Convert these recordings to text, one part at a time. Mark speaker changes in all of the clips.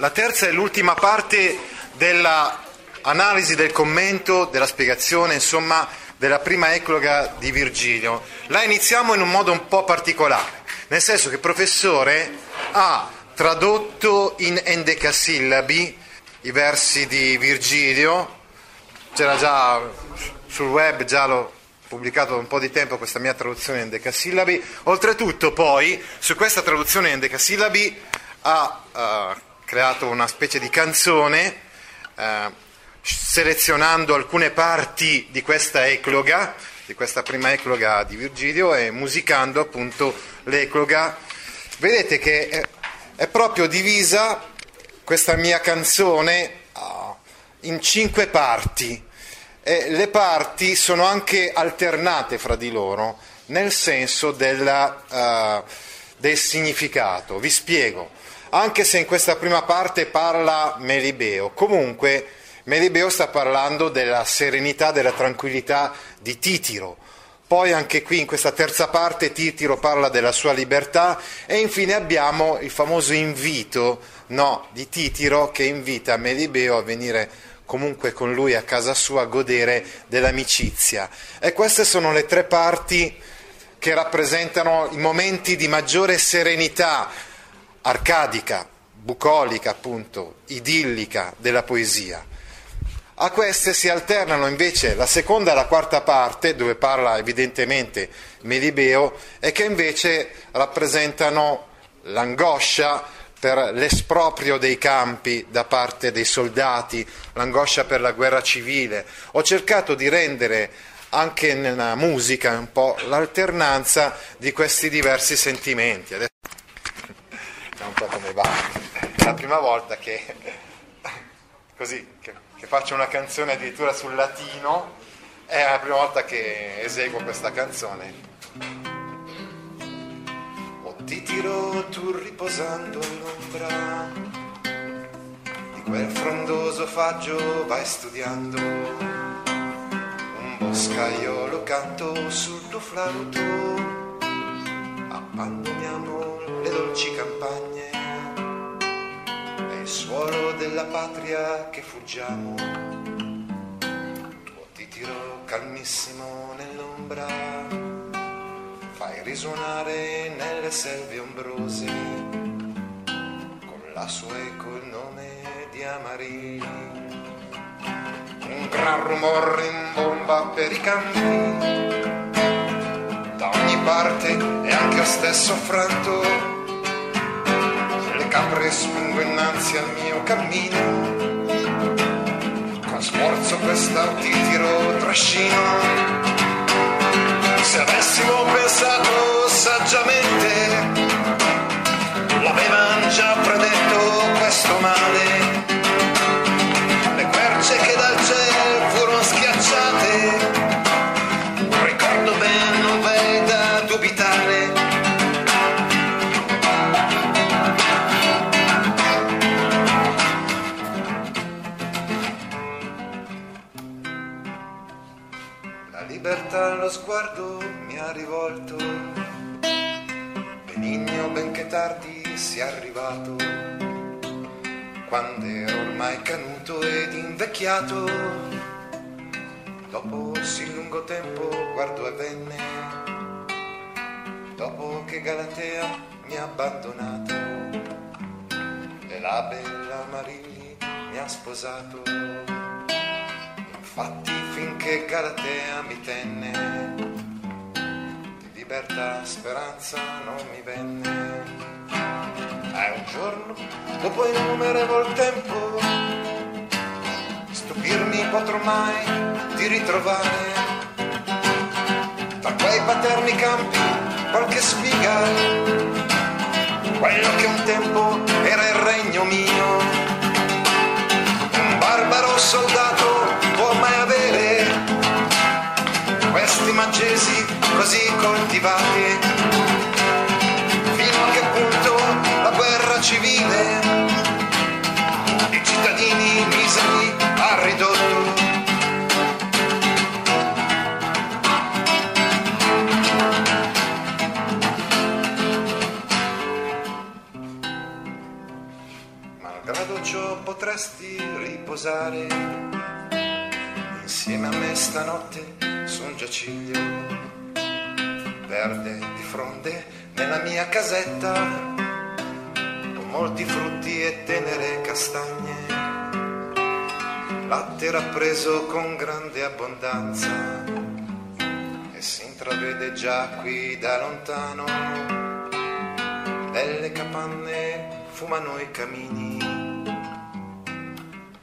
Speaker 1: La terza e l'ultima parte dell'analisi del commento, della spiegazione, insomma, della prima ecloga di Virgilio. La iniziamo in un modo un po' particolare, nel senso che il professore ha tradotto in endecasillabi i versi di Virgilio, c'era già sul web, già l'ho pubblicato da un po' di tempo questa mia traduzione in decasillabi, oltretutto poi su questa traduzione in decasillabi ha uh, creato una specie di canzone eh, selezionando alcune parti di questa ecloga, di questa prima ecloga di Virgilio e musicando appunto l'ecloga. Vedete che è, è proprio divisa questa mia canzone uh, in cinque parti. E le parti sono anche alternate fra di loro nel senso della, uh, del significato. Vi spiego anche se in questa prima parte parla Melibeo. Comunque Melibeo sta parlando della serenità, della tranquillità di Titiro. Poi anche qui in questa terza parte Titiro parla della sua libertà e infine abbiamo il famoso invito no, di Titiro che invita Melibeo a venire comunque con lui a casa sua a godere dell'amicizia. E queste sono le tre parti che rappresentano i momenti di maggiore serenità arcadica, bucolica, appunto, idillica della poesia. A queste si alternano invece la seconda e la quarta parte, dove parla evidentemente Melibeo, e che invece rappresentano l'angoscia per l'esproprio dei campi da parte dei soldati, l'angoscia per la guerra civile. Ho cercato di rendere anche nella musica un po' l'alternanza di questi diversi sentimenti. Adesso un po' come va. È la prima volta che, così, che, che faccio una canzone addirittura sul latino, è la prima volta che eseguo questa canzone. O ti tiro tu riposando all'ombra di quel frondoso faggio vai studiando un boscaiolo canto sul tuo flauto abbandoniamo le dolci campagne e il suolo della patria che fuggiamo. Tuo titiro calmissimo nell'ombra, fai risuonare nelle selve ombrose, con la sua eco il nome di Amarillo. Un gran rumore in bomba per i campi da ogni parte e anche lo stesso affranto. Le capre spingo innanzi al mio cammino, con sforzo quest'auti tiro trascino. Se avessimo pensato sia arrivato, quando ero ormai canuto ed invecchiato Dopo sì lungo tempo guardo e venne, dopo che Galatea mi ha abbandonato e la bella Marilli mi ha sposato. Infatti finché Galatea mi tenne, di libertà speranza non mi venne. E un giorno, dopo innumerevol tempo, stupirmi potrò mai di ritrovare tra quei paterni campi qualche spiga, quello che un tempo era il regno mio. Un barbaro soldato può mai avere questi maggesi così coltivati, guerra civile i cittadini miseri ha ridotto. malgrado ciò potresti riposare insieme a me stanotte su un giaciglio verde di fronte nella mia casetta molti frutti e tenere castagne. Latte rappreso con grande abbondanza e si intravede già qui da lontano. Belle capanne fumano i camini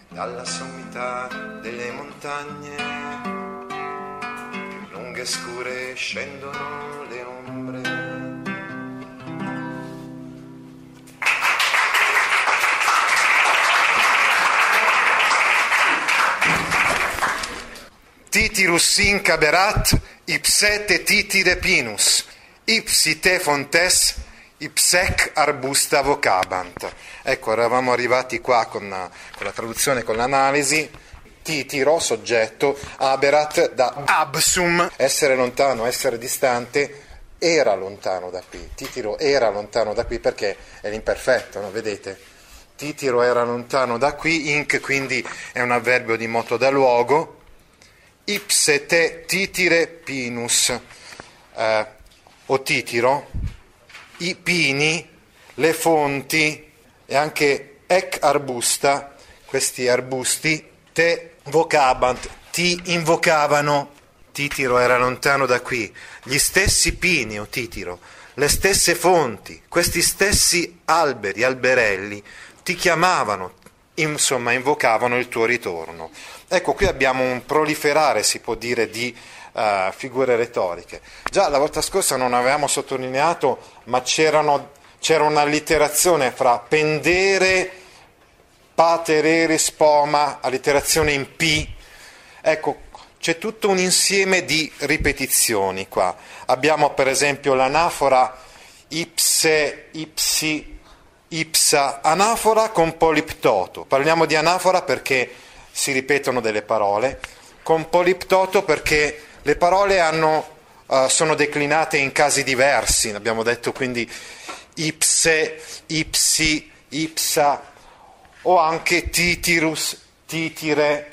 Speaker 1: dalla sommità delle montagne. Più lunghe e scure scendono le ombre. Titirus incaberat ipsete titire pinus, ipsite fontes ipsec arbusta vocabant. Ecco, eravamo arrivati qua con, con la traduzione, con l'analisi. Titiro, soggetto, aberat da absum, essere lontano, essere distante, era lontano da qui. Titiro era lontano da qui perché è l'imperfetto, no? vedete? Titiro era lontano da qui, inc quindi è un avverbio di moto da luogo. Ipsete titire pinus, eh, o titiro, i pini, le fonti e anche ec arbusta, questi arbusti, te vocabant, ti invocavano. Titiro era lontano da qui, gli stessi pini o Titiro, le stesse fonti, questi stessi alberi, alberelli, ti chiamavano, insomma invocavano il tuo ritorno. Ecco, qui abbiamo un proliferare, si può dire, di uh, figure retoriche. Già la volta scorsa non avevamo sottolineato, ma c'era un'allitterazione fra pendere, paterere, spoma, allitterazione in P. Ecco, c'è tutto un insieme di ripetizioni qua. Abbiamo per esempio l'anafora ipse, ipsi, ipsa, anafora con poliptoto. Parliamo di anafora perché si ripetono delle parole, con poliptoto perché le parole hanno, uh, sono declinate in casi diversi, abbiamo detto quindi ipse, ipsi, ipsa o anche titirus, titire.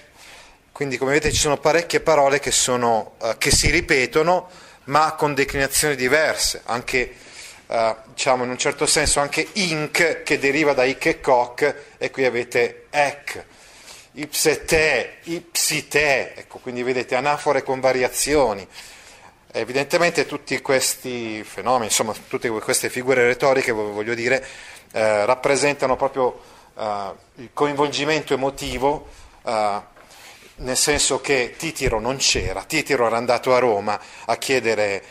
Speaker 1: Quindi come vedete ci sono parecchie parole che, sono, uh, che si ripetono ma con declinazioni diverse, anche uh, diciamo in un certo senso anche inc che deriva da ic e coc e qui avete ec ipsete, ipsite, ecco, quindi vedete anafore con variazioni. Evidentemente tutti questi fenomeni, insomma tutte queste figure retoriche, voglio dire, eh, rappresentano proprio eh, il coinvolgimento emotivo, eh, nel senso che Titiro non c'era, Titiro era andato a Roma a chiedere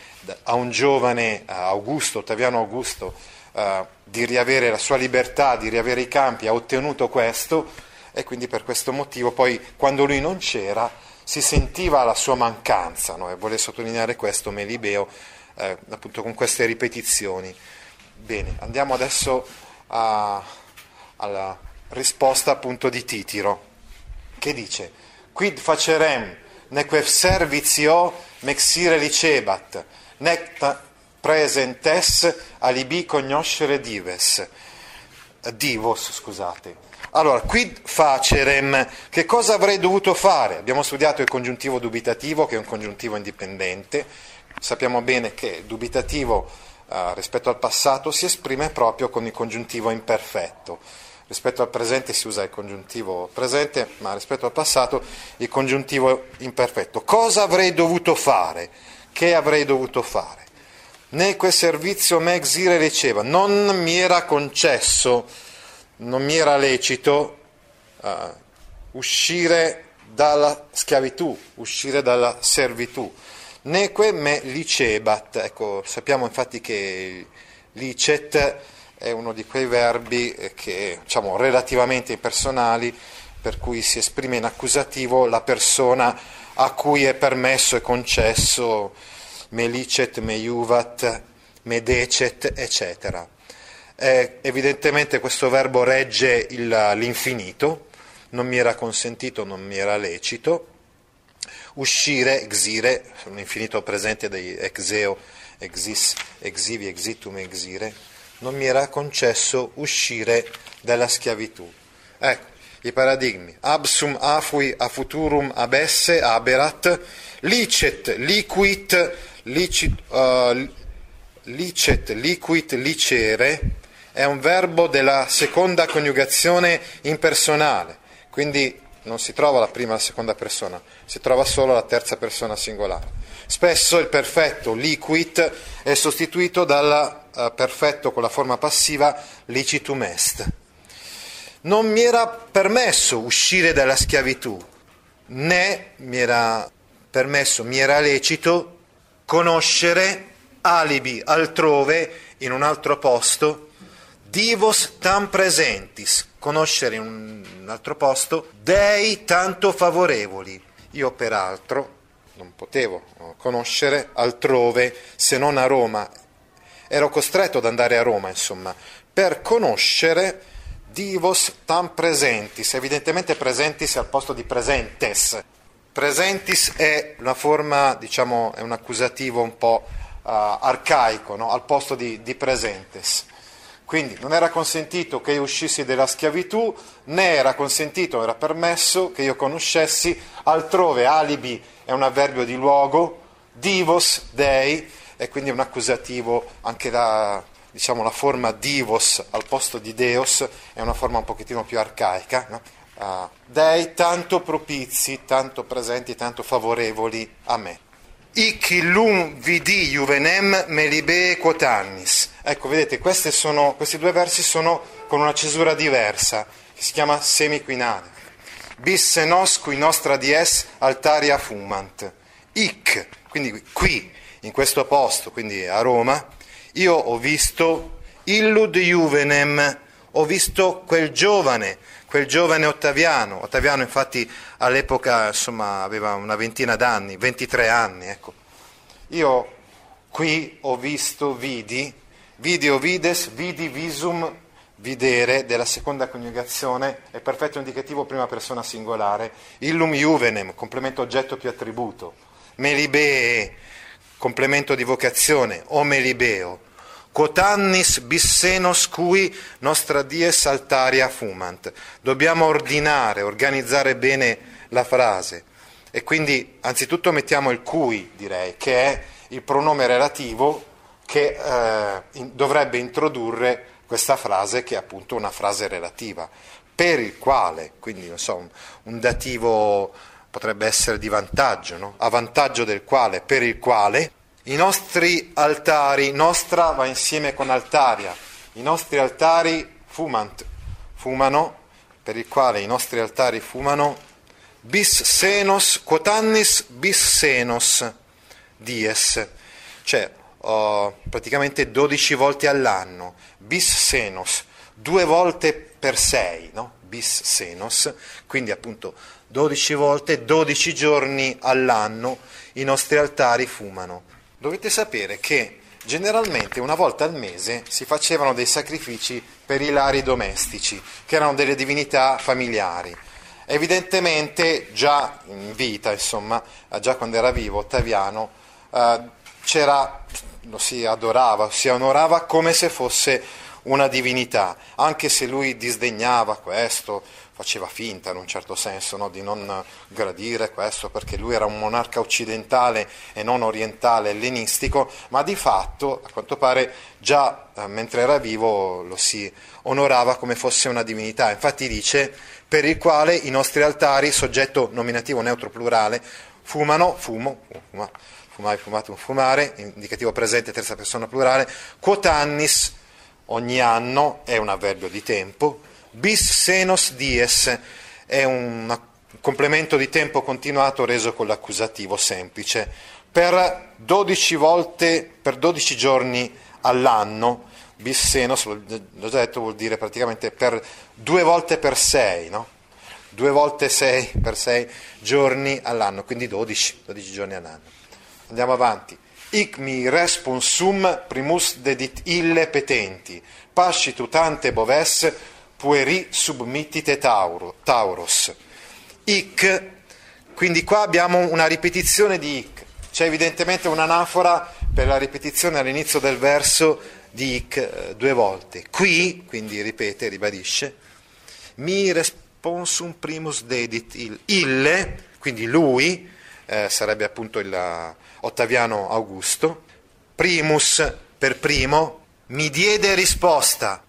Speaker 1: a un giovane Augusto, Ottaviano Augusto, eh, di riavere la sua libertà, di riavere i campi, ha ottenuto questo, e quindi per questo motivo poi quando lui non c'era si sentiva la sua mancanza no? e vuole sottolineare questo Melibeo eh, appunto con queste ripetizioni. Bene, andiamo adesso a, alla risposta appunto di Titiro che dice quid facerem neque servizio mexire licebat nec presentes alibi cognoscere dives divos scusate allora, quid facerem, che cosa avrei dovuto fare? Abbiamo studiato il congiuntivo dubitativo, che è un congiuntivo indipendente. Sappiamo bene che dubitativo eh, rispetto al passato si esprime proprio con il congiuntivo imperfetto. Rispetto al presente si usa il congiuntivo presente, ma rispetto al passato il congiuntivo imperfetto. Cosa avrei dovuto fare? Che avrei dovuto fare? Neque servizio me exire riceva, non mi era concesso non mi era lecito uh, uscire dalla schiavitù, uscire dalla servitù. Neque me licebat, ecco, sappiamo infatti che licet è uno di quei verbi che, diciamo, relativamente impersonali, per cui si esprime in accusativo la persona a cui è permesso e concesso me licet, me iuvat, me decet, eccetera. Eh, evidentemente questo verbo regge il, l'infinito, non mi era consentito, non mi era lecito. Uscire, exire, un infinito presente dei exeo, exis, exivi, exitum, exire. non mi era concesso uscire dalla schiavitù. Ecco, i paradigmi. Absum afui a futurum abesse aberat, licet liquit, licit, uh, licet liquit licere, è un verbo della seconda coniugazione impersonale, quindi non si trova la prima e la seconda persona, si trova solo la terza persona singolare. Spesso il perfetto liquid è sostituito dal uh, perfetto con la forma passiva licitum est. Non mi era permesso uscire dalla schiavitù, né mi era permesso, mi era lecito conoscere alibi altrove, in un altro posto, divos tam presentis, conoscere in un altro posto dei tanto favorevoli. Io peraltro non potevo conoscere altrove se non a Roma. Ero costretto ad andare a Roma, insomma, per conoscere divos tam presentis, evidentemente presentis al posto di presentes. Presentis è una forma, diciamo, è un accusativo un po' uh, arcaico, no? al posto di, di presentes. Quindi non era consentito che io uscissi dalla schiavitù, né era consentito, era permesso che io conoscessi altrove alibi è un avverbio di luogo, divos, dei, e quindi un accusativo anche la, diciamo, la forma divos al posto di deos è una forma un pochettino più arcaica. No? Uh, dei tanto propizi, tanto presenti, tanto favorevoli a me. Ic illum vidi juvenem melibee quotannis. Ecco, vedete, sono, questi due versi sono con una cesura diversa, che si chiama semiquinale bisse nos qui nostra dies altaria fumant. Ic, quindi qui, in questo posto, quindi a Roma, io ho visto illud juvenem, ho visto quel giovane, quel giovane Ottaviano. Ottaviano infatti all'epoca insomma, aveva una ventina d'anni, 23 anni. Ecco. Io qui ho visto, vidi, video vides, vidi visum videre della seconda coniugazione è perfetto indicativo prima persona singolare, illum juvenem, complemento oggetto più attributo, melibee, complemento di vocazione, o melibeo, quotannis bissenos cui nostra dies altaria fumant. Dobbiamo ordinare, organizzare bene la frase e quindi anzitutto mettiamo il cui, direi, che è il pronome relativo che eh, in, dovrebbe introdurre questa frase che è appunto una frase relativa, per il quale, quindi non so, un, un dativo potrebbe essere di vantaggio, no? a vantaggio del quale, per il quale i nostri altari, nostra va insieme con altaria, i nostri altari fumant, fumano, per il quale i nostri altari fumano, bis senos, quotannis bis senos dies, cioè oh, praticamente 12 volte all'anno, bis senos, due volte per sei, no? bis senos, quindi appunto 12 volte, 12 giorni all'anno i nostri altari fumano. Dovete sapere che generalmente una volta al mese si facevano dei sacrifici per i lari domestici, che erano delle divinità familiari. Evidentemente già in vita, insomma, già quando era vivo Ottaviano, eh, lo si adorava, si onorava come se fosse una divinità, anche se lui disdegnava questo, faceva finta in un certo senso no, di non gradire questo perché lui era un monarca occidentale e non orientale ellenistico, ma di fatto, a quanto pare, già eh, mentre era vivo lo si onorava come fosse una divinità. Infatti dice per il quale i nostri altari, soggetto nominativo neutro plurale, fumano, fumo, fuma, fumare, fumato, fumare, indicativo presente, terza persona plurale, quotannis, ogni anno, è un avverbio di tempo, bis senos dies, è un complemento di tempo continuato reso con l'accusativo semplice, per 12 volte, per 12 giorni all'anno, bis senos, l'ho già detto, vuol dire praticamente per due volte per sei, no? Due volte sei per sei giorni all'anno, quindi 12, 12 giorni all'anno. Andiamo avanti. Ic mi responsum primus dedit ille petenti, pascitu tante boves pueri submittite tauro, tauros. Ic, quindi qua abbiamo una ripetizione di ic, c'è evidentemente un'anafora per la ripetizione all'inizio del verso dic eh, due volte. Qui, quindi ripete, ribadisce, mi responsum primus dedit il ille, quindi lui, eh, sarebbe appunto il Ottaviano Augusto, primus per primo, mi diede risposta,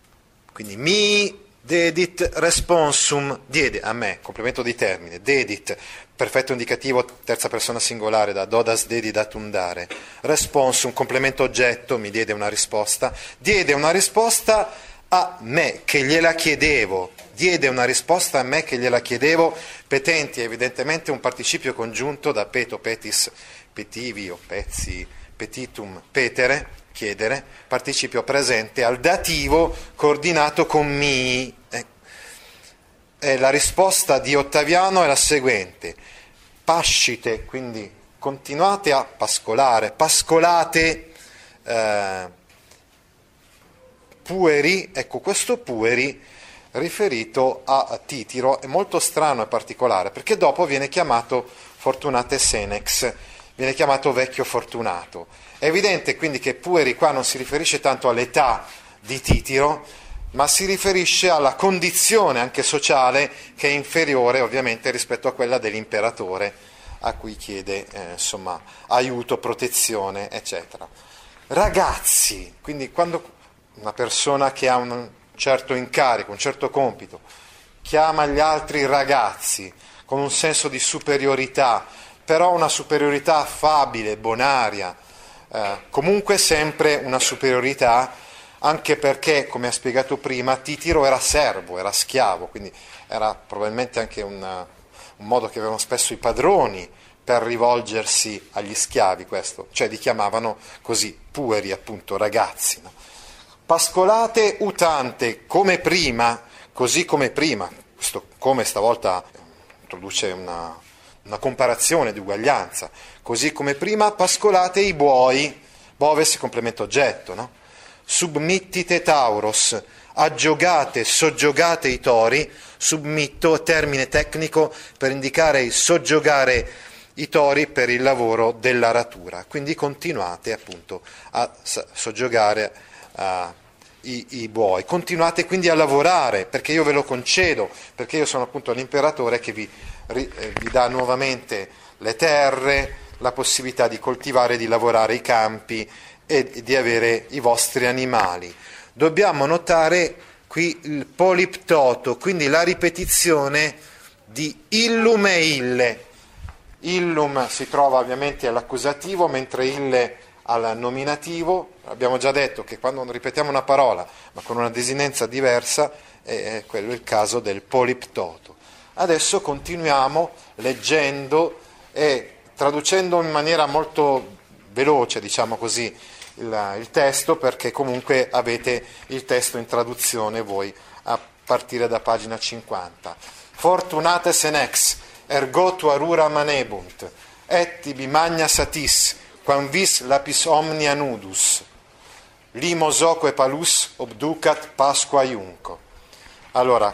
Speaker 1: quindi mi dedit responsum, diede a me, complemento di termine, dedit, perfetto indicativo, terza persona singolare, da dodas dedi datum dare, responsum, complemento oggetto, mi diede una risposta, diede una risposta a me che gliela chiedevo, diede una risposta a me che gliela chiedevo, petenti evidentemente un participio congiunto da peto, petis, petivi o pezzi, petitum, petere, chiedere, participio presente al dativo coordinato con mi. Eh, eh, la risposta di Ottaviano è la seguente, pascite, quindi continuate a pascolare, pascolate eh, pueri, ecco questo pueri riferito a Titiro è molto strano e particolare perché dopo viene chiamato Fortunate Senex, viene chiamato vecchio fortunato. È evidente quindi che Pueri qua non si riferisce tanto all'età di Titiro, ma si riferisce alla condizione anche sociale che è inferiore ovviamente rispetto a quella dell'imperatore a cui chiede eh, insomma, aiuto, protezione, eccetera. Ragazzi, quindi quando una persona che ha un certo incarico, un certo compito, chiama gli altri ragazzi con un senso di superiorità, però una superiorità affabile, bonaria, eh, comunque sempre una superiorità, anche perché, come ha spiegato prima, Titiro era servo, era schiavo, quindi era probabilmente anche una, un modo che avevano spesso i padroni per rivolgersi agli schiavi, questo, cioè li chiamavano così, pueri appunto, ragazzi. No? Pascolate utante, come prima, così come prima, questo come stavolta introduce una, una comparazione di uguaglianza, così come prima pascolate i buoi, boves complemento oggetto, no? submittite tauros, aggiogate, soggiogate i tori, submitto, termine tecnico per indicare il soggiogare i tori per il lavoro dell'aratura, quindi continuate appunto a soggiogare uh, i, i, buoi, continuate quindi a lavorare perché io ve lo concedo, perché io sono appunto l'imperatore che vi vi eh, dà nuovamente le terre, la possibilità di coltivare, di lavorare i campi e di avere i vostri animali. Dobbiamo notare qui il poliptoto, quindi la ripetizione di illum e ille. Illum si trova ovviamente all'accusativo, mentre ille al nominativo. Abbiamo già detto che quando ripetiamo una parola, ma con una desinenza diversa, è quello il caso del poliptoto. Adesso continuiamo leggendo e traducendo in maniera molto veloce, diciamo così, il, il, testo, perché comunque avete il testo in traduzione voi a partire da pagina 50. Fortunate senex, ergo tua rura manebunt, et tibi magna satis, quam vis lapis omnia nudus, limos oque palus obducat pasqua iunco. Allora,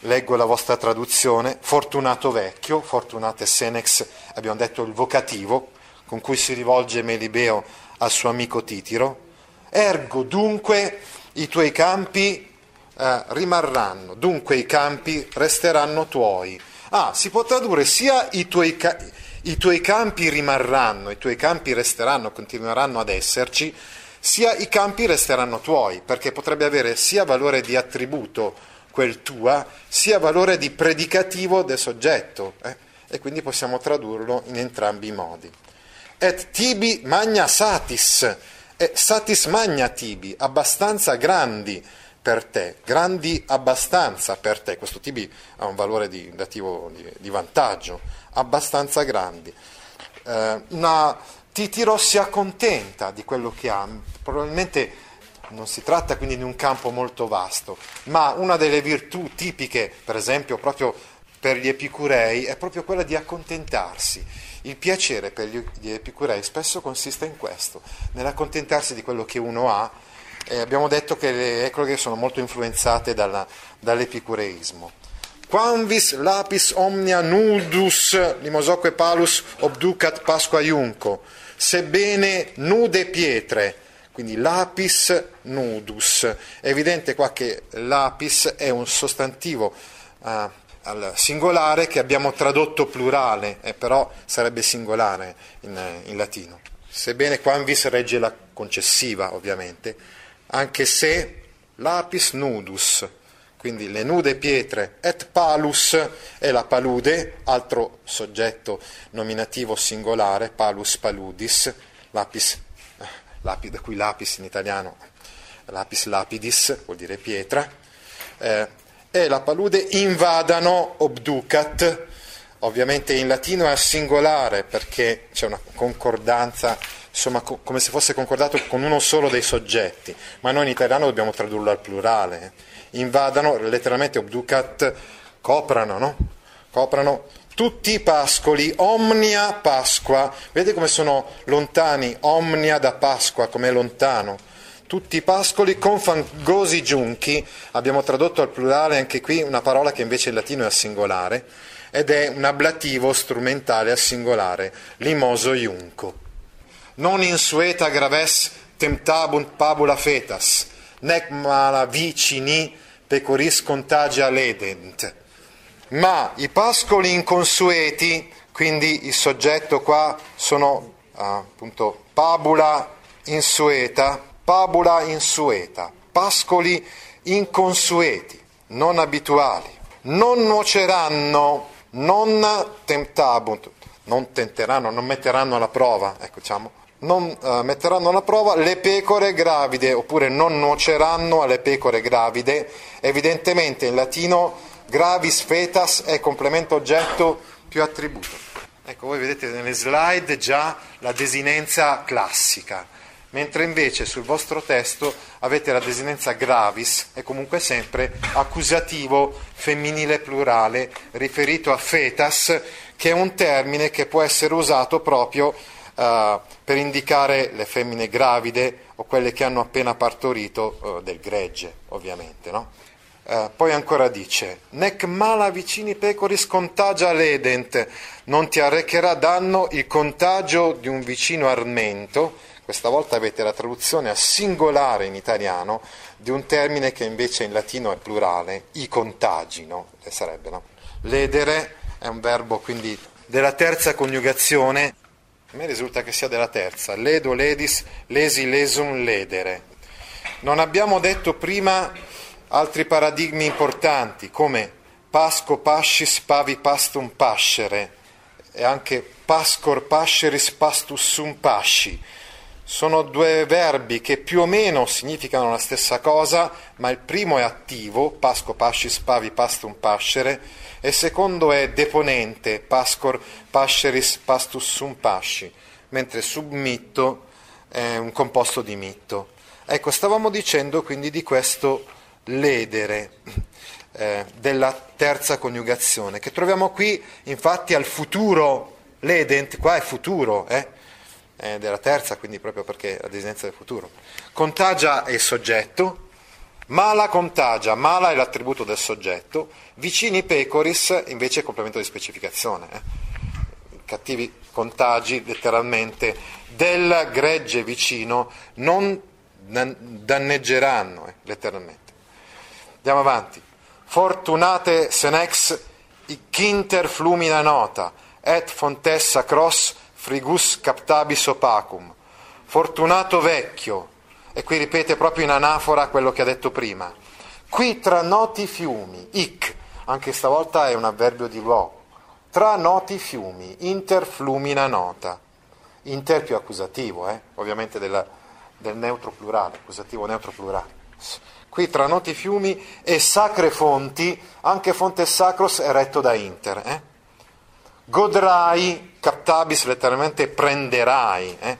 Speaker 1: leggo la vostra traduzione, fortunato vecchio, fortunate senex, abbiamo detto il vocativo con cui si rivolge Melibeo al suo amico Titiro, ergo dunque i tuoi campi eh, rimarranno, dunque i campi resteranno tuoi. Ah, si può tradurre sia i tuoi, ca- i tuoi campi rimarranno, i tuoi campi resteranno, continueranno ad esserci, sia i campi resteranno tuoi, perché potrebbe avere sia valore di attributo quel tua, sia valore di predicativo del soggetto, eh? e quindi possiamo tradurlo in entrambi i modi. Et tibi magna satis, e satis magna tibi, abbastanza grandi per te, grandi abbastanza per te, questo tibi ha un valore di, dativo di, di vantaggio, abbastanza grandi. Eh, una, Titiro si accontenta di quello che ha, probabilmente non si tratta quindi di un campo molto vasto, ma una delle virtù tipiche, per esempio, proprio per gli epicurei è proprio quella di accontentarsi. Il piacere per gli epicurei spesso consiste in questo, nell'accontentarsi di quello che uno ha. E abbiamo detto che le ecloghe sono molto influenzate dalla, dall'epicureismo. Quamvis lapis omnia nudus limosoque palus obducat pasqua iunco, sebbene nude pietre quindi lapis nudus. È evidente qua che lapis è un sostantivo uh, al singolare che abbiamo tradotto plurale, eh, però sarebbe singolare in, in latino. Sebbene quamvis regge la concessiva, ovviamente, anche se lapis nudus, quindi le nude pietre, et palus è la palude, altro soggetto nominativo singolare, palus paludis, lapis, eh, lapis da cui lapis in italiano, lapis lapidis vuol dire pietra, eh, e la palude invadano obducat, ovviamente in latino è singolare perché c'è una concordanza, insomma co- come se fosse concordato con uno solo dei soggetti, ma noi in italiano dobbiamo tradurlo al plurale. Invadano, letteralmente obducat, coprano, no? Coprano tutti i pascoli, omnia Pasqua. Vedete come sono lontani, omnia da Pasqua, come lontano tutti i pascoli con fangosi giunchi, abbiamo tradotto al plurale anche qui una parola che invece in latino è a singolare, ed è un ablativo strumentale a singolare, limoso iunco. Non insueta graves temptabunt pabula fetas, nec mala vicini pecoris contagia ledent. Ma i pascoli inconsueti, quindi il soggetto qua sono ah, appunto pabula insueta, pabula insueta, pascoli inconsueti, non abituali, non nuoceranno, non temptabunt, non tenteranno, non metteranno alla prova, ecco diciamo, non uh, metteranno alla prova le pecore gravide, oppure non nuoceranno alle pecore gravide, evidentemente in latino gravis fetas è complemento oggetto più attributo. Ecco, voi vedete nelle slide già la desinenza classica mentre invece sul vostro testo avete la desinenza gravis, è comunque sempre accusativo femminile plurale riferito a fetas, che è un termine che può essere usato proprio uh, per indicare le femmine gravide o quelle che hanno appena partorito uh, del gregge, ovviamente. No? Uh, poi ancora dice, nec mala vicini pecoris contagia ledent, non ti arrecherà danno il contagio di un vicino armento, questa volta avete la traduzione a singolare in italiano di un termine che invece in latino è plurale, i contagi, no? Sarebbe, no? Ledere è un verbo quindi della terza coniugazione, a me risulta che sia della terza, ledo, ledis, lesi, lesum, ledere. Non abbiamo detto prima altri paradigmi importanti come pasco, pascis, pavi, pastum, pascere e anche pascor, pasceris, pastus, sum, pasci sono due verbi che più o meno significano la stessa cosa, ma il primo è attivo, pasco, pascis, pavi, pastum, pascere, e il secondo è deponente, pascor, pasceris, pastus, sum, pasci, mentre submitto è un composto di mitto. Ecco, stavamo dicendo quindi di questo ledere eh, della terza coniugazione, che troviamo qui infatti al futuro, ledent, qua è futuro, eh? eh, della terza, quindi proprio perché la desinenza del futuro. Contagia è il soggetto, mala contagia, mala è l'attributo del soggetto, vicini pecoris invece è complemento di specificazione. Eh. Cattivi contagi letteralmente del gregge vicino non danneggeranno, eh, letteralmente. Andiamo avanti. Fortunate senex quinter flumina nota, et fontessa cross frigus captabis opacum, fortunato vecchio, e qui ripete proprio in anafora quello che ha detto prima, qui tra noti fiumi, ic, anche stavolta è un avverbio di luogo, tra noti fiumi, inter flumina nota, inter più accusativo, eh? ovviamente della, del neutro plurale, accusativo neutro plurale. Qui tra noti fiumi e sacre fonti, anche fonte sacros è retto da inter. Eh? Godrai, captabis letteralmente prenderai. Eh?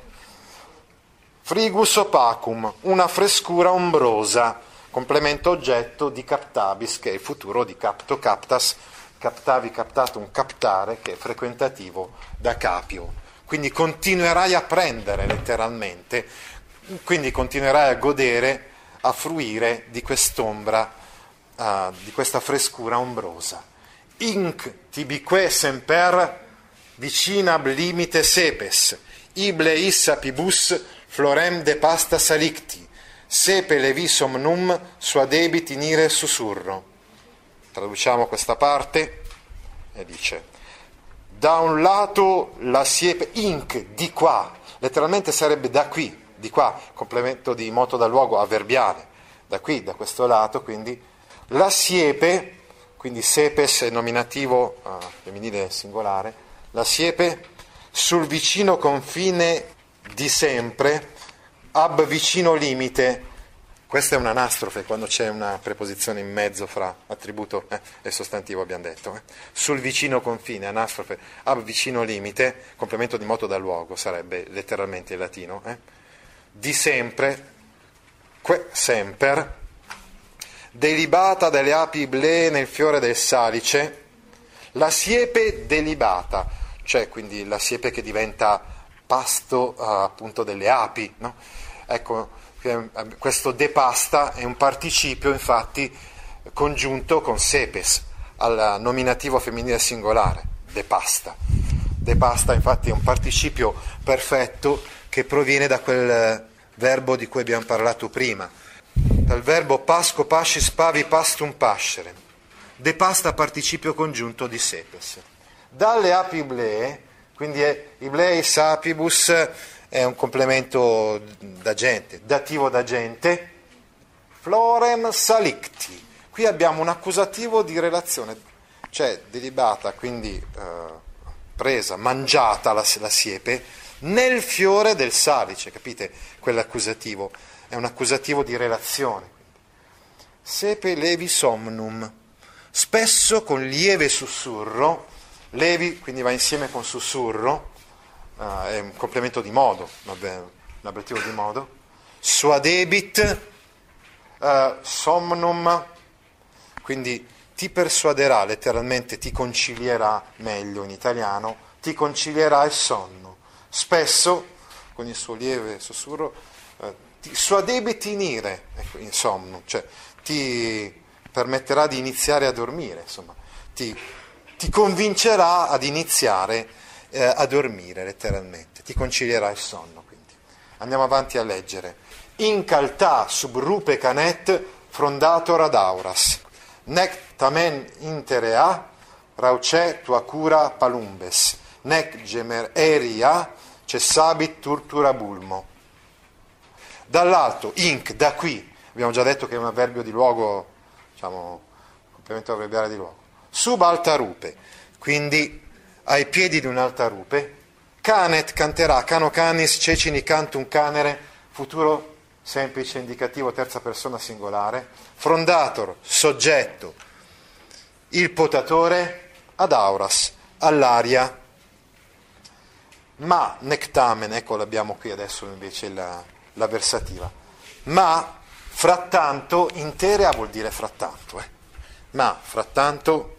Speaker 1: Frigus opacum, una frescura ombrosa, complemento oggetto di captabis, che è il futuro di capto, captas, captavi, captatum, captare, che è frequentativo da capio. Quindi continuerai a prendere letteralmente, quindi continuerai a godere, a fruire di quest'ombra, uh, di questa frescura ombrosa inc tibique semper vicinab limite sepes, ible issa pibus florem de pasta salicti, sepe levi somnum sua debiti nire sussurro. Traduciamo questa parte e dice, da un lato la siepe, inc, di qua, letteralmente sarebbe da qui, di qua, complemento di moto da luogo avverbiale, da qui, da questo lato, quindi la siepe, quindi sepes è nominativo uh, femminile singolare, la siepe sul vicino confine di sempre, ab vicino limite, questa è un'anastrofe quando c'è una preposizione in mezzo fra attributo eh, e sostantivo, abbiamo detto. Eh. Sul vicino confine, anastrofe, ab vicino limite, complemento di moto da luogo, sarebbe letteralmente il latino. Eh. Di sempre, que semper, delibata delle api ble nel fiore del salice, la siepe delibata, cioè quindi la siepe che diventa pasto uh, appunto delle api. No? Ecco, questo de pasta è un participio infatti congiunto con sepes al nominativo femminile singolare, de pasta. De pasta infatti è un participio perfetto che proviene da quel verbo di cui abbiamo parlato prima, dal verbo pasco pascis pavi pastum pascere. De pasta participio congiunto di sepes. Dalle api iblee, quindi è ibleis apibus è un complemento d'agente, dativo d'agente, florem salicti. Qui abbiamo un accusativo di relazione, cioè delibata, quindi eh, presa, mangiata la, la, siepe, nel fiore del salice, capite quell'accusativo? È un accusativo di relazione. Sepe levi somnum, spesso con lieve sussurro, levi quindi va insieme con sussurro, uh, è un complemento di modo, vabbè, un abbreviativo di modo, suadebit, uh, somnum, quindi ti persuaderà, letteralmente ti concilierà meglio in italiano, ti concilierà il sonno. Spesso, con il suo lieve sussurro, uh, ti suadebitinire, ecco, in sonno, cioè ti permetterà di iniziare a dormire, insomma, ti, ti convincerà ad iniziare eh, a dormire letteralmente, ti concilierà il sonno. Quindi. Andiamo avanti a leggere. In caltà sub rupe canet frondato radauras, nec tamen interea rauce tua cura palumbes, nec gemer eria cessabit turtura bulmo. Dall'alto, inc, da qui, abbiamo già detto che è un avverbio di luogo, diciamo, complemento avverbiale di luogo, sub alta rupe, quindi ai piedi di un'alta rupe, canet canterà, cano canis, cecini cantum canere, futuro semplice indicativo terza persona singolare, frondator, soggetto, il potatore, ad auras, all'aria, ma nectamen, ecco l'abbiamo qui adesso invece la, la versativa, ma frattanto, interea vuol dire frattanto, eh? ma frattanto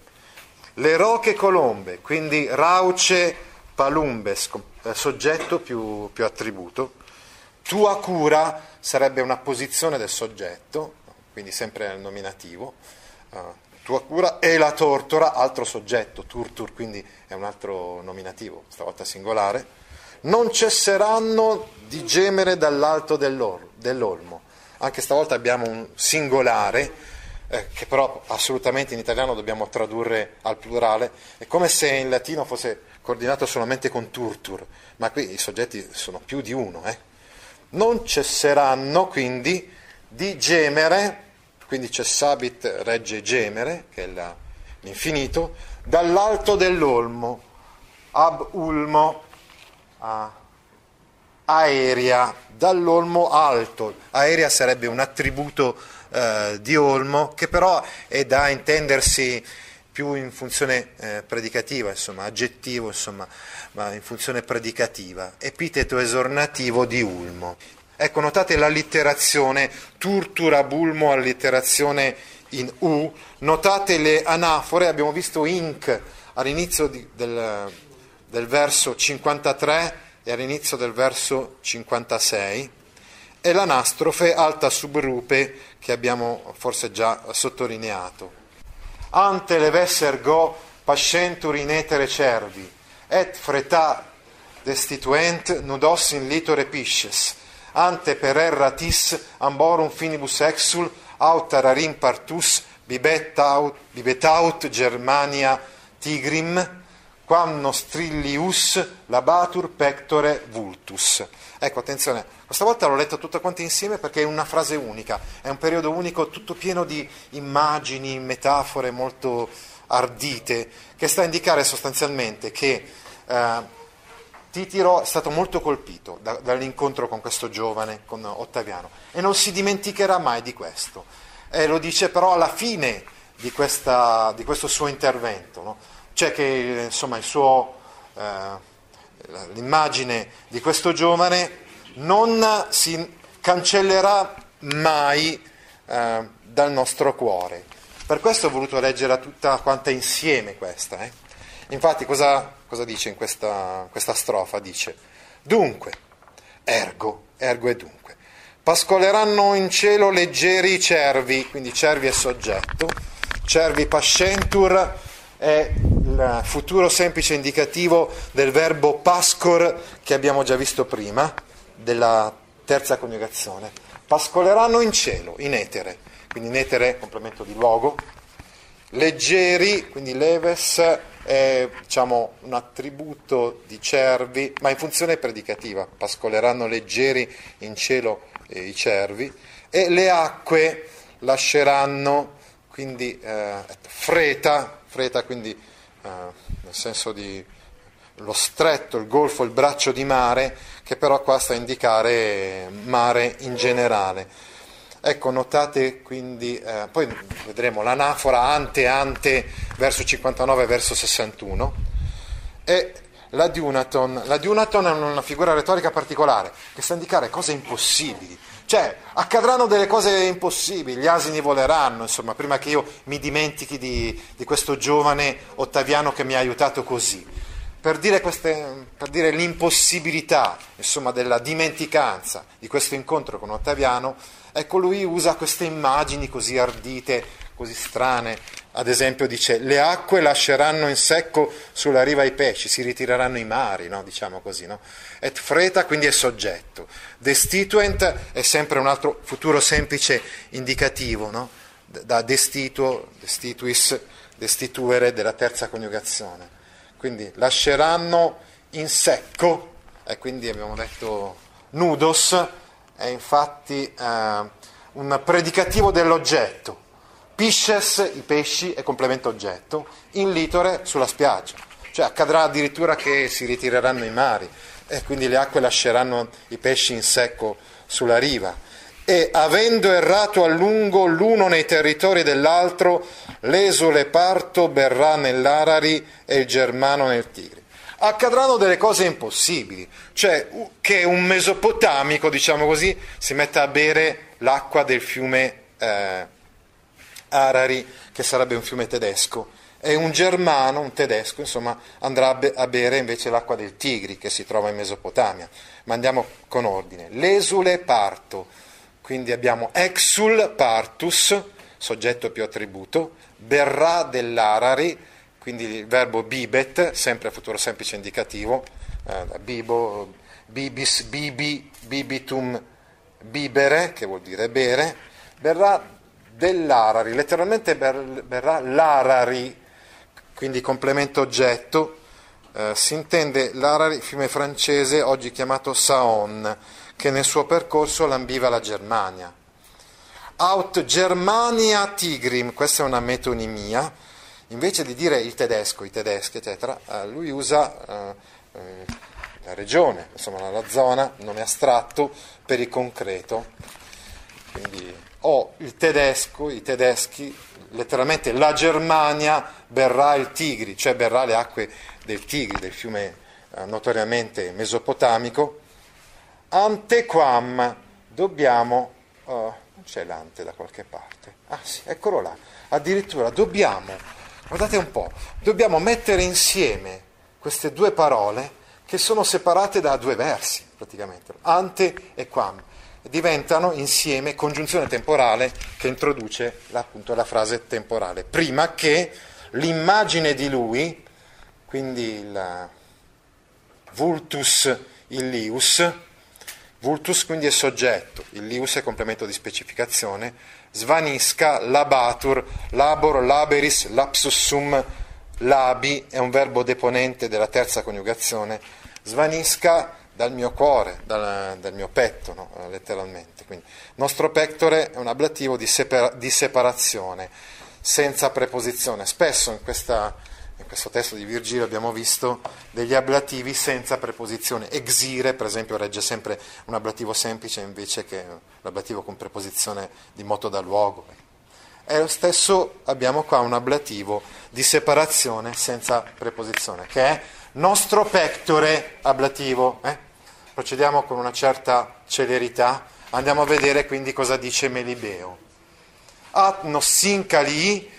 Speaker 1: le roche colombe, quindi rauce palumbes, eh, soggetto più, più attributo. Tua cura sarebbe una posizione del soggetto, quindi sempre nel nominativo. Uh, tua cura e la tortora, altro soggetto, turtur, quindi è un altro nominativo, stavolta singolare. Non cesseranno di gemere dall'alto dell'olmo. Anche stavolta abbiamo un singolare eh, che però assolutamente in italiano dobbiamo tradurre al plurale, è come se in latino fosse coordinato solamente con turtur, ma qui i soggetti sono più di uno. Eh. Non cesseranno quindi di gemere, quindi cessabit regge gemere, che è la, l'infinito, dall'alto dell'olmo, ab ulmo, a, aerea, dall'olmo alto. Aerea sarebbe un attributo eh, di Olmo, che però è da intendersi più in funzione eh, predicativa, insomma, aggettivo, insomma, ma in funzione predicativa, epiteto esornativo di Ulmo. Ecco, notate l'allitterazione, turtura bulmo, allitterazione in U, notate le anafore, abbiamo visto inc. all'inizio di, del, del verso 53 e all'inizio del verso 56, e l'anastrofe alta subrupe che abbiamo forse già sottolineato. Ante levesser go pascentur in etere cervi, et freta destituent nudos in litore pisces, ante per erratis amborum finibus exul, aut ararim partus, bibetaut, bibetaut Germania tigrim, quam nostrillius labatur pectore vultus. Ecco, attenzione, questa volta l'ho letta tutta quanta insieme perché è una frase unica, è un periodo unico tutto pieno di immagini, metafore molto ardite, che sta a indicare sostanzialmente che eh, Titiro è stato molto colpito da, dall'incontro con questo giovane, con Ottaviano, e non si dimenticherà mai di questo. E lo dice però alla fine di, questa, di questo suo intervento. No? C'è che insomma, suo, eh, l'immagine di questo giovane non si cancellerà mai eh, dal nostro cuore. Per questo ho voluto leggerla tutta quanta insieme questa. Infatti cosa, cosa, dice in questa, questa strofa? Dice, dunque, ergo, ergo e dunque, pascoleranno in cielo leggeri cervi, quindi cervi è soggetto, cervi pascentur è il futuro semplice indicativo del verbo pascor che abbiamo già visto prima, della terza coniugazione. Pascoleranno in cielo, in etere, quindi in etere complemento di luogo, leggeri, quindi leves è diciamo, un attributo di cervi, ma in funzione predicativa, pascoleranno leggeri in cielo eh, i cervi, e le acque lasceranno, quindi eh, freta, freta quindi eh, nel senso di lo stretto, il golfo, il braccio di mare, che però qua sta a indicare mare in generale. Ecco, notate quindi, eh, poi vedremo l'anafora ante ante verso 59 verso 61 e la Dunaton. La Dunaton è una figura retorica particolare che sta a indicare cose impossibili. Cioè, accadranno delle cose impossibili, gli asini voleranno, insomma, prima che io mi dimentichi di, di questo giovane Ottaviano che mi ha aiutato così. Per dire, queste, per dire l'impossibilità, insomma, della dimenticanza di questo incontro con Ottaviano, ecco, lui usa queste immagini così ardite, così strane. Ad esempio dice, le acque lasceranno in secco sulla riva i pesci, si ritireranno i mari, no? diciamo così. No? Et freta quindi è soggetto. Destituent è sempre un altro futuro semplice indicativo, no? da destituo, destituis, destituere della terza coniugazione. Quindi lasceranno in secco, e quindi abbiamo detto nudos, è infatti eh, un predicativo dell'oggetto Pisces, i pesci, è complemento oggetto, in litore sulla spiaggia. Cioè accadrà addirittura che si ritireranno i mari e quindi le acque lasceranno i pesci in secco sulla riva. E avendo errato a lungo l'uno nei territori dell'altro, l'esule parto berrà nell'Arari e il germano nel Tigri. Accadranno delle cose impossibili, cioè che un mesopotamico, diciamo così, si metta a bere l'acqua del fiume eh, Arari, che sarebbe un fiume tedesco, e un germano, un tedesco, insomma, andrà a bere invece l'acqua del Tigri, che si trova in Mesopotamia. Ma andiamo con ordine. L'esule parto, quindi abbiamo exul partus, soggetto più attributo, berrà dell'Arari, quindi il verbo bibet, sempre futuro semplice indicativo, eh, bibo, bibis, bibi, bibitum, bibere, che vuol dire bere, berrà dell'Arari, letteralmente verrà l'Arari, quindi complemento oggetto, eh, si intende l'Arari, fiume francese oggi chiamato Saon, che nel suo percorso lambiva la Germania. Aut Germania Tigrim, questa è una metonimia, invece di dire il tedesco, i tedeschi, eccetera, eh, lui usa eh, eh la regione, insomma la zona, nome astratto, per il concreto. Quindi o il tedesco, i tedeschi, letteralmente la Germania berrà il Tigri, cioè berrà le acque del Tigri, del fiume eh, notoriamente mesopotamico, antequam dobbiamo, oh, c'è l'ante da qualche parte, ah sì, eccolo là, addirittura dobbiamo, guardate un po', dobbiamo mettere insieme queste due parole che sono separate da due versi praticamente, ante e quam. Diventano insieme congiunzione temporale che introduce appunto la frase temporale, prima che l'immagine di lui, quindi il vultus illius, vultus quindi è soggetto, il lius è complemento di specificazione, svanisca, labatur, labor, laberis, lapsus sum, labi è un verbo deponente della terza coniugazione, svanisca dal mio cuore, dal, dal mio petto, no? letteralmente. Quindi, nostro pectore è un ablativo di, separa- di separazione, senza preposizione. Spesso in, questa, questo testo di Virgilio abbiamo visto degli ablativi senza preposizione. Exire, per esempio, regge sempre un ablativo semplice invece che l'ablativo con preposizione di moto da luogo. E lo stesso abbiamo qua un ablativo di separazione senza preposizione, che è nostro pectore ablativo. Eh? Procediamo con una certa celerità, andiamo a vedere quindi cosa dice Melibeo. At nossincali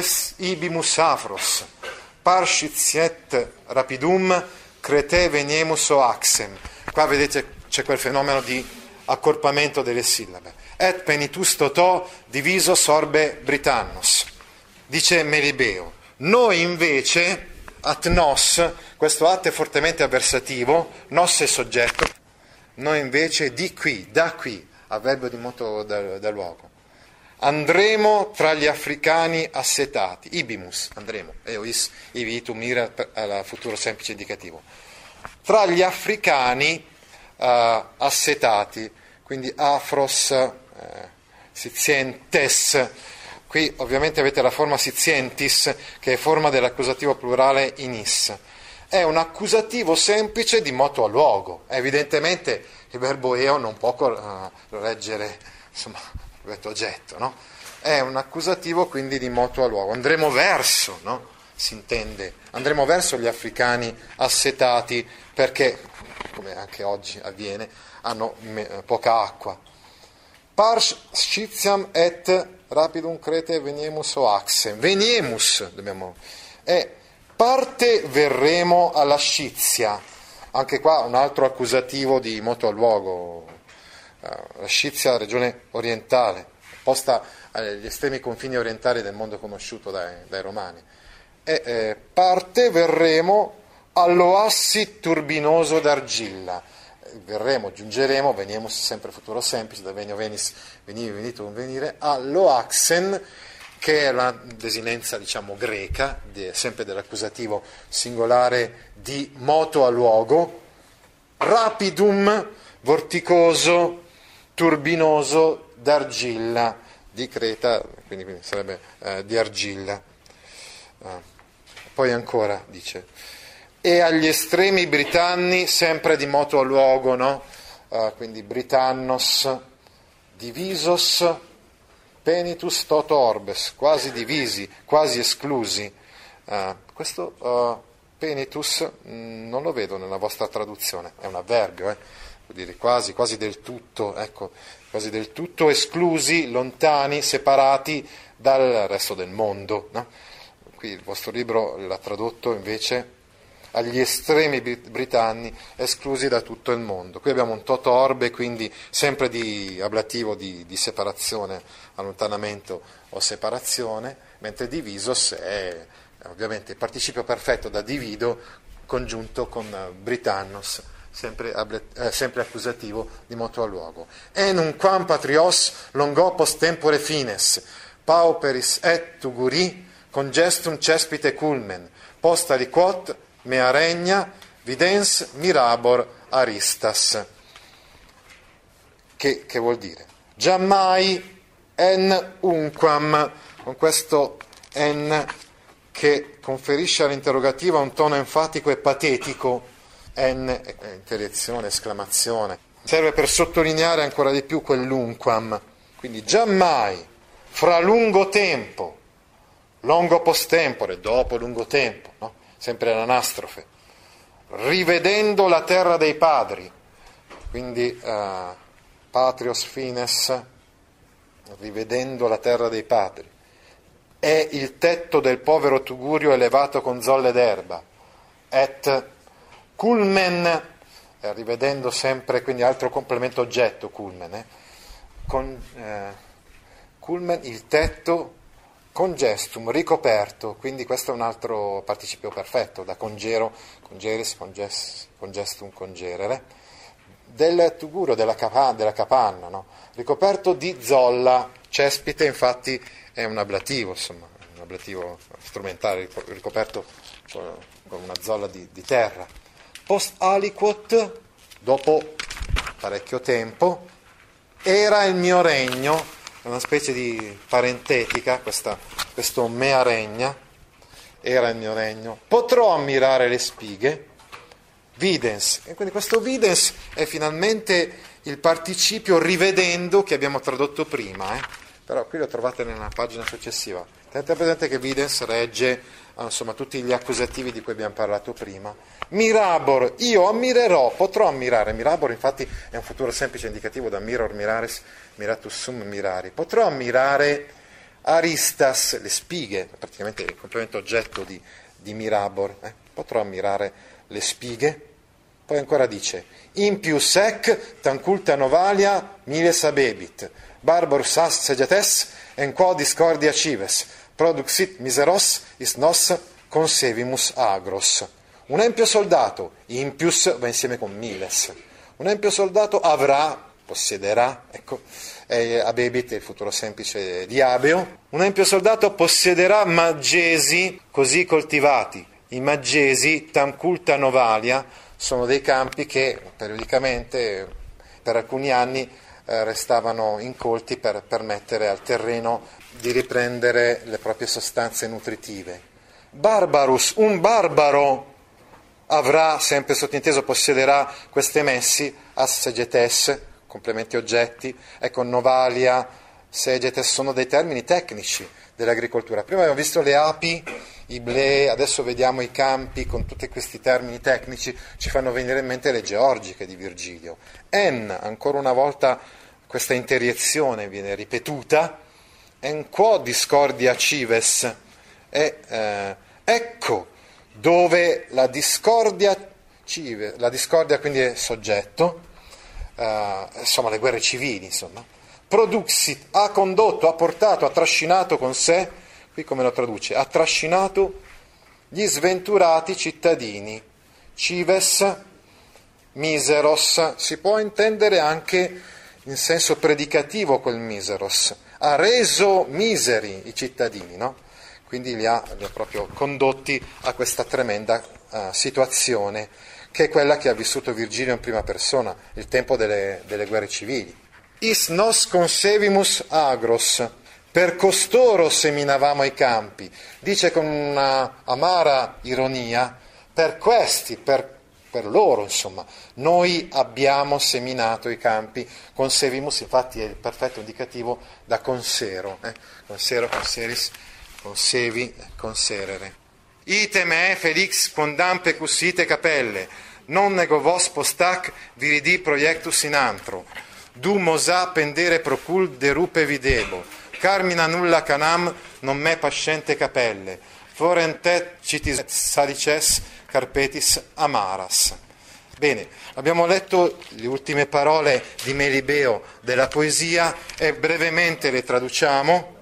Speaker 1: sitientes ibimus afros, parsciziet rapidum crete veniemus o axem. Qua vedete c'è quel fenomeno di accorpamento delle sillabe. Et penitus totò diviso sorbe britannos. Dice Melibeo. Noi invece at nos, questo at è fortemente avversativo, nos è soggetto, noi invece di qui, da qui, avverbio di moto da, da luogo. Andremo tra gli africani assetati, ibimus, andremo, eois, ivitum, mira al futuro semplice indicativo. Tra gli africani uh, assetati, quindi afros, uh, sizientes, Qui ovviamente avete la forma sizientis, che è forma dell'accusativo plurale inis. È un accusativo semplice di moto a luogo. Evidentemente il verbo eo non può uh, reggere insomma, il oggetto, no? È un accusativo quindi di moto a luogo. Andremo verso, no? Si intende. Andremo verso gli africani assetati perché, come anche oggi avviene, hanno poca acqua. Pars scitiam et rapidum crete veniemus o axem. Veniemus, dobbiamo... È parte verremo alla scizia. Anche qua un altro accusativo di moto a luogo. Eh, la scizia, regione orientale, posta agli estremi confini orientali del mondo conosciuto dai, dai romani. E eh, parte verremo all'oassi turbinoso d'argilla verremo, giungeremo, venimus sempre futuro semplice, da venio venis, venivi, venito, venire, all'oaxen, che è una desinenza, diciamo, greca, sempre dell'accusativo singolare di moto a luogo, rapidum, vorticoso, turbinoso, d'argilla, di Creta, quindi, quindi sarebbe eh, di argilla. Uh, poi ancora dice e agli estremi britanni sempre di moto a luogo, no? uh, quindi Britannos, divisos, penitus toto orbes, quasi divisi, quasi esclusi. Uh, questo penitus mh, mm, non lo vedo nella vostra traduzione, è un avverbio, eh? Dire quasi, quasi del tutto, ecco, quasi del tutto esclusi, lontani, separati dal resto del mondo. No? Qui il vostro libro l'ha tradotto invece agli estremi britanni esclusi da tutto il mondo. Qui abbiamo un toto orbe, quindi sempre di ablativo di, di separazione, allontanamento o separazione, mentre divisos è ovviamente il participio perfetto da divido congiunto con britannos, sempre, eh, sempre accusativo di moto a luogo. Enum quam patrios longopos tempore fines, pauperis et tuguri, congestum cespite culmen, posta liquot mea regna videns mirabor aristas. Che, che vuol dire? Giammai en unquam, con questo en che conferisce all'interrogativa un tono enfatico e patetico, en, interiezione, esclamazione, serve per sottolineare ancora di più quell'unquam. Quindi giammai, fra lungo tempo, longo post tempore, dopo lungo tempo, no? sempre l'anastrofe, rivedendo la terra dei padri, quindi uh, patrios fines, rivedendo la terra dei padri, è il tetto del povero Tugurio elevato con zolle d'erba, et culmen, eh, rivedendo sempre, quindi altro complemento oggetto, culmen, eh, con, eh, culmen, il tetto Congestum, ricoperto, quindi questo è un altro participio perfetto, da congero, congeris, conges, congestum, congerere, del tuguro, della, capa- della capanna, no? ricoperto di zolla, cespite infatti è un ablativo, insomma, un ablativo strumentale ricoperto con una zolla di, di terra. Post aliquot, dopo parecchio tempo, era il mio regno, una specie di parentetica, questa, questo mea regna, era il mio regno, potrò ammirare le spighe, videns, e quindi questo videns è finalmente il participio rivedendo che abbiamo tradotto prima, eh? però qui lo trovate nella pagina successiva. Tenete presente che videns regge insomma, tutti gli accusativi di cui abbiamo parlato prima. Mirabor, io ammirerò, potrò ammirare. Mirabor infatti è un futuro semplice indicativo da miror miraris, miratus sum mirari. Potrò ammirare aristas, le spighe, praticamente il complemento oggetto di, di Mirabor. Eh? Potrò ammirare le spighe. Poi ancora dice, in più sec tanculta novalia miles abebit, barbarus as segetes en quo discordia cives, produxit miseros is nos consevimus agros. Un empio soldato, impius va insieme con miles. Un empio soldato avrà, possiederà, ecco, eh, abebit è il futuro semplice di abeo. Un empio soldato possederà maggesi così coltivati. I maggesi, tam culta novalia, sono dei campi che periodicamente per alcuni anni eh, restavano incolti per permettere al terreno di riprendere le proprie sostanze nutritive. Barbarus, un barbaro avrà, sempre sottinteso, possiederà queste messi a segetes, complementi oggetti, ecco, novalia, segetes sono dei termini tecnici dell'agricoltura. Prima abbiamo visto le api i ble, adesso vediamo i campi con tutti questi termini tecnici, ci fanno venire in mente le georgiche di Virgilio. En, ancora una volta questa interiezione viene ripetuta, en quo discordia cives, è, eh, ecco dove la discordia, cive, la discordia quindi è soggetto, eh, insomma le guerre civili, insomma, produxit, ha condotto, ha portato, ha trascinato con sé qui come lo traduce, ha trascinato gli sventurati cittadini, cives miseros, si può intendere anche in senso predicativo quel miseros, ha reso miseri i cittadini, no? quindi li ha, li ha, proprio condotti a questa tremenda uh, situazione che è quella che ha vissuto Virgilio in prima persona, il tempo delle, delle guerre civili. Is nos consevimus agros, per costoro seminavamo i campi. Dice con una amara ironia, per questi, per, per loro, insomma, noi abbiamo seminato i campi. Consevimus, infatti, è il perfetto indicativo da consero, eh? consero, conseris, consevi, conserere. Ite me felix quondam pecusite capelle, non nego vos postac viridi proiectus in antro, du mosa pendere procul derupe videbo, Carmina nulla canam non me pascente capelle, forentet citis salices carpetis amaras. Bene, abbiamo letto le ultime parole di Melibeo della poesia e brevemente le traduciamo.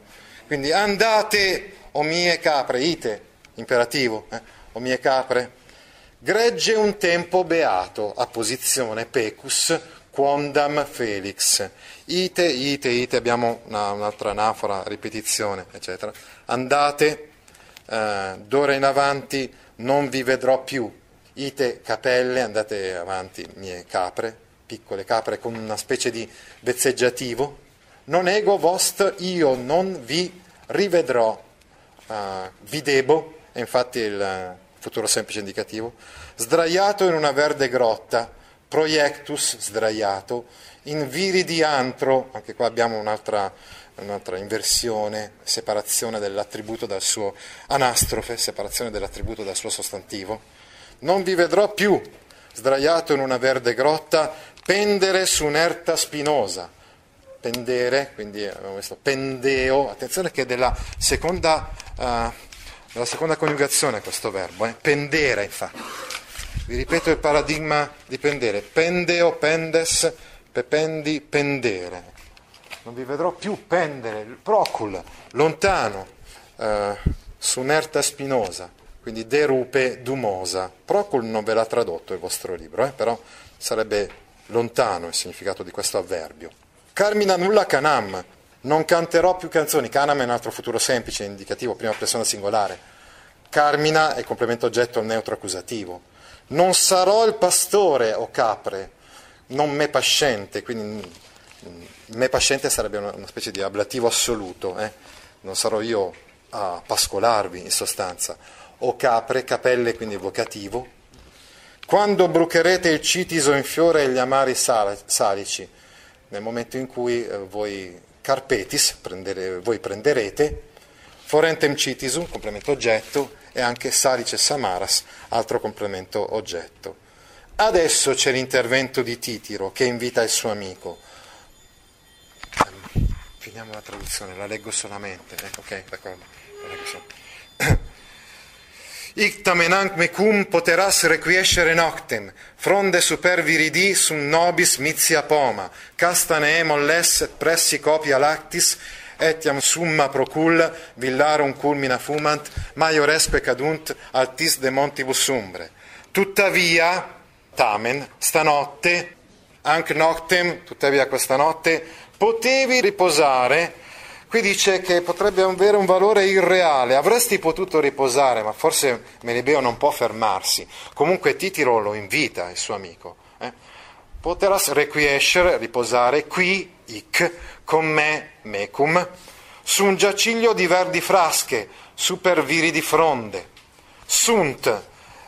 Speaker 1: Quindi andate, o mie capre, ite, imperativo, eh, o mie capre, gregge un tempo beato, a posizione pecus, quondam felix. Ite, ite, ite, abbiamo una, un'altra anafora, ripetizione, eccetera. Andate, eh, d'ora in avanti non vi vedrò più. Ite capelle, andate avanti, mie capre, piccole capre con una specie di vezzeggiativo. Non ego vost, io non vi rivedrò, uh, vi debo, è infatti il futuro semplice indicativo, sdraiato in una verde grotta, proiectus sdraiato, in viri di antro, anche qua abbiamo un'altra, un'altra inversione, separazione dell'attributo dal suo anastrofe, separazione dell'attributo dal suo sostantivo. Non vi vedrò più, sdraiato in una verde grotta, pendere su un'erta spinosa. Pendere, quindi abbiamo visto pendeo, attenzione che è della seconda, uh, della seconda coniugazione questo verbo, eh? pendere infatti vi ripeto il paradigma di pendere. Pendeo, pendes, pependi, pendere. Non vi vedrò più pendere, procul, lontano, eh, su un'erta spinosa, quindi derupe dumosa. Procul non ve l'ha tradotto il vostro libro, eh, però sarebbe lontano il significato di questo avverbio. Carmina nulla canam, non canterò più canzoni, canam è un altro futuro semplice, indicativo, prima persona singolare. Carmina è complemento oggetto al neutro accusativo. Non sarò il pastore o capre, non me pascente, quindi me pascente sarebbe una, una specie di ablativo assoluto, eh? non sarò io a pascolarvi in sostanza, o capre, capelle, quindi vocativo. Quando brucherete il citiso in fiore e gli amari salici, nel momento in cui eh, voi carpetis, prendere, voi prenderete, forentem citisum, complemento oggetto, e anche salice samaras, altro complemento oggetto. Adesso c'è l'intervento di Titiro che invita il suo amico. Finiamo la traduzione, la leggo solamente. Eh, ok, d'accordo. Ictamenanc mecum poteras requiescere noctem, fronde super viridi sum nobis mitia poma, castane molles et pressi copia lactis, etiam summa procul villarum culmina fumant, maioresque cadunt altis de montibus umbre. Tuttavia, tamen, stanotte, anche noctem, tuttavia questa notte, potevi riposare Qui dice che potrebbe avere un valore irreale, avresti potuto riposare, ma forse Melibeo non può fermarsi. Comunque Titiro lo invita, il suo amico. Eh? Poteras requiescer, riposare, qui, ic, con me, mecum, su un giaciglio di verdi frasche, super viri di fronde. Sunt,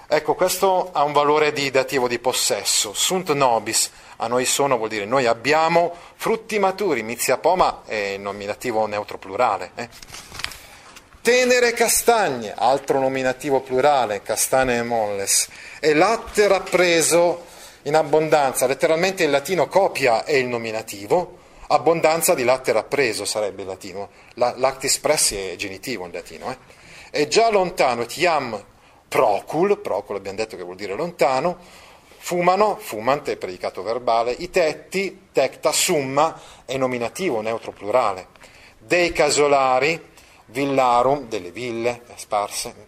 Speaker 1: ecco questo ha un valore di dativo di possesso, sunt nobis, a noi sono vuol dire noi abbiamo frutti maturi, mizia poma è nominativo neutro plurale. Eh? Tenere castagne, altro nominativo plurale, castane e molles, e latte rappreso in abbondanza, letteralmente in latino copia è il nominativo, abbondanza di latte rappreso sarebbe il latino, La, lactis pressi è genitivo in latino. Eh? E già lontano, tiam procul, procul abbiamo detto che vuol dire lontano, Fumano, fumante, predicato verbale, i tetti, tecta, summa, è nominativo, neutro plurale. Dei casolari, villarum, delle ville sparse,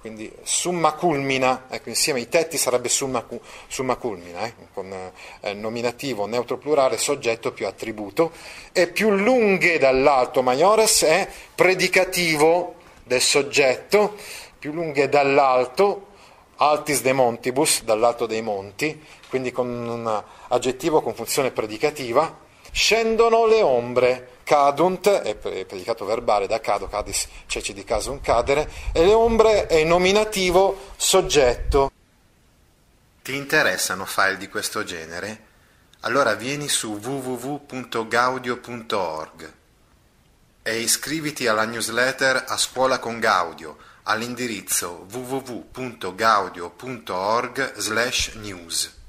Speaker 1: quindi summa culmina, ecco, insieme ai tetti sarebbe summa, summa culmina, eh, con eh, nominativo, neutro plurale, soggetto più attributo, e più lunghe dall'alto maiores è predicativo del soggetto, più lunghe dall'alto, altis de montibus, dall'alto dei monti, quindi con un aggettivo con funzione predicativa, scendono le ombre, cadunt, è predicato verbale da cado, cadis, ceci di casum cadere, e le ombre è nominativo soggetto. Ti interessano file di questo genere? Allora vieni su www.gaudio.org e iscriviti alla newsletter A Scuola con Gaudio all'indirizzo www.gaudio.org/news.